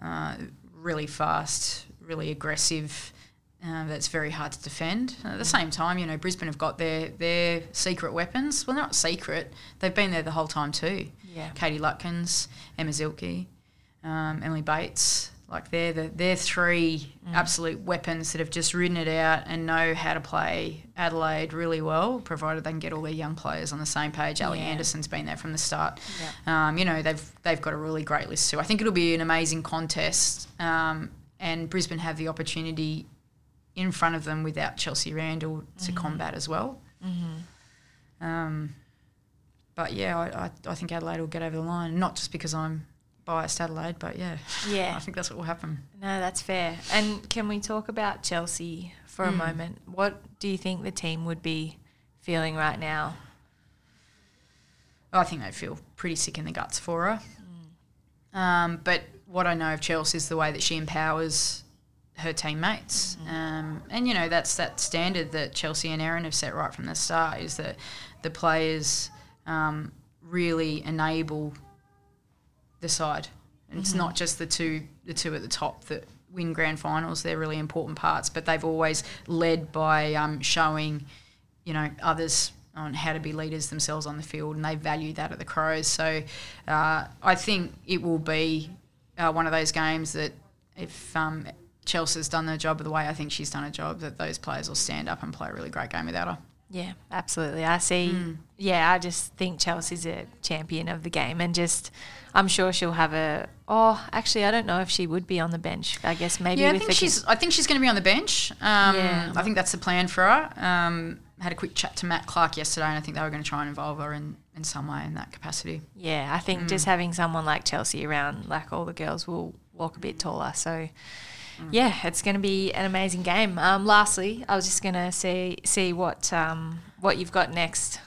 uh, really fast, really aggressive. Uh, that's very hard to defend. At the same time, you know, Brisbane have got their their secret weapons. Well, they're not secret; they've been there the whole time too. Yeah. Katie Lutkins, Emma Zielke, um, Emily Bates. Like they're the they're three absolute weapons that have just ridden it out and know how to play Adelaide really well, provided they can get all their young players on the same page. Ally Yeah. Anderson's been there from the start. Um, you know they've they've got a really great list too. I think it'll be an amazing contest, um, and Brisbane have the opportunity in front of them without Chelsea Randall to combat as well. Um, but yeah, I, I, I think Adelaide will get over the line, not just because I'm biased Adelaide, but yeah, Yeah. I think that's what will happen. No, that's fair. And can we talk about Chelsea for a moment? What do you think the team would be feeling right now? I think they feel pretty sick in the guts for her. Um, but what I know of Chelsea is the way that she empowers her teammates. Um, and, you know, that's that standard that Chelsea and Erin have set right from the start is that the players um, really enable the side. And it's not just the two the two at the top that win grand finals. They're really important parts, but they've always led by um, showing, you know, others on how to be leaders themselves on the field, and they value that at the Crows. So uh, I think it will be uh, one of those games that if um, Chelsea's done their job the way I think she's done a job, that those players will stand up and play a really great game without her. Yeah, absolutely. I see. Yeah, I just think Chelsea's a champion of the game, and just I'm sure she'll have a. Oh, actually, I don't know if she would be on the bench. I guess maybe. Yeah, I think she's. I think she's going to be on the bench. Um, Yeah. I think that's the plan for her. Um, had a quick chat to Matt Clarke yesterday, and I think they were going to try and involve her in, in some way in that capacity. Yeah, I think just having someone like Chelsea around, like all the girls will walk a bit taller. So, yeah, it's going to be an amazing game. Um, lastly, I was just going to see see what um, what you've got next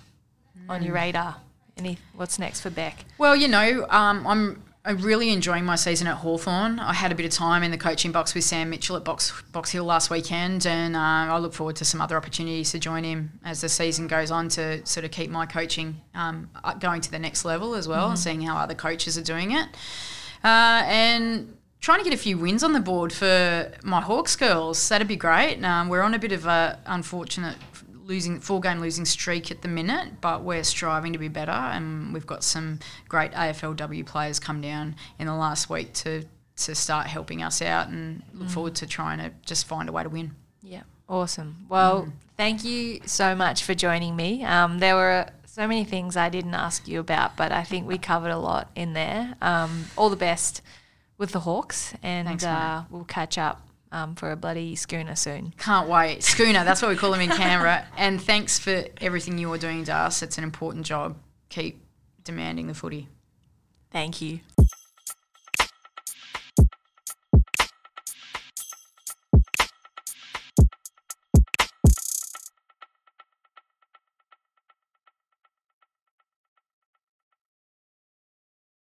on your radar. Any what's next for Bec? Well, you know, um, I'm. I'm really enjoying my season at Hawthorn. I had a bit of time in the coaching box with Sam Mitchell at Box Box Hill last weekend, and uh, I look forward to some other opportunities to join him as the season goes on to sort of keep my coaching um, going to the next level as well, and seeing how other coaches are doing it, uh, and trying to get a few wins on the board for my Hawks girls. That'd be great. Um, we're on a bit of a unfortunate losing four game losing streak at the minute, but we're striving to be better, and we've got some great AFLW players come down in the last week to to start helping us out, and look forward to trying to just find a way to win. Yeah, awesome. Well, thank you so much for joining me. Um, there were so many things I didn't ask you about, but I think we covered a lot in there. Um, all the best with the Hawks, and Thanks, uh, we'll catch up um, for a bloody schooner soon. Can't wait, Schooner. That's what we call them in Canberra. And thanks for everything you are doing to us. It's an important job. Keep demanding the footy. Thank you.